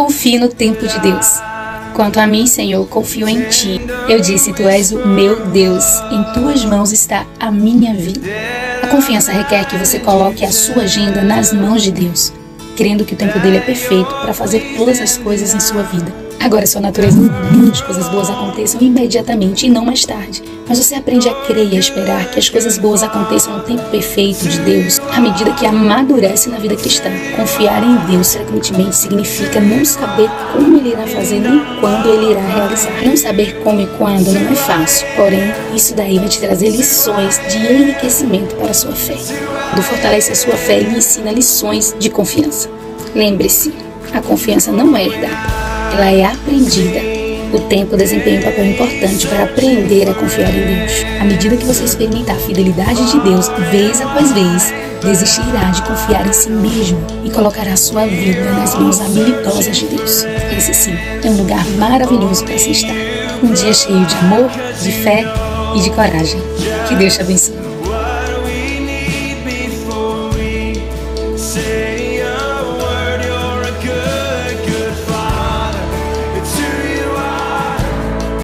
Confie no tempo de Deus. Quanto a mim, Senhor, confio em ti. Eu disse: Tu és o meu Deus. Em tuas mãos está a minha vida. A confiança requer que você coloque a sua agenda nas mãos de Deus, crendo que o tempo dele é perfeito para fazer todas as coisas em sua vida. Agora, sua natureza que as coisas boas aconteçam imediatamente e não mais tarde. Mas você aprende a crer e a esperar que as coisas boas aconteçam no tempo perfeito de Deus, à medida que amadurece na vida cristã. Confiar em Deus frequentemente significa não saber como Ele irá fazer nem quando Ele irá realizar. Não saber como e quando não é fácil, porém, isso daí vai te trazer lições de enriquecimento para a sua fé. Do fortalece a sua fé e ensina lições de confiança. Lembre-se, a confiança não é herdada ela é aprendida. O tempo desempenha um papel importante para aprender a confiar em Deus. À medida que você experimentar a fidelidade de Deus, vez após vez, desistirá de confiar em si mesmo e colocará sua vida nas mãos habilidosas de Deus. Esse sim é um lugar maravilhoso para se estar. Um dia cheio de amor, de fé e de coragem. Que Deus te abençoe.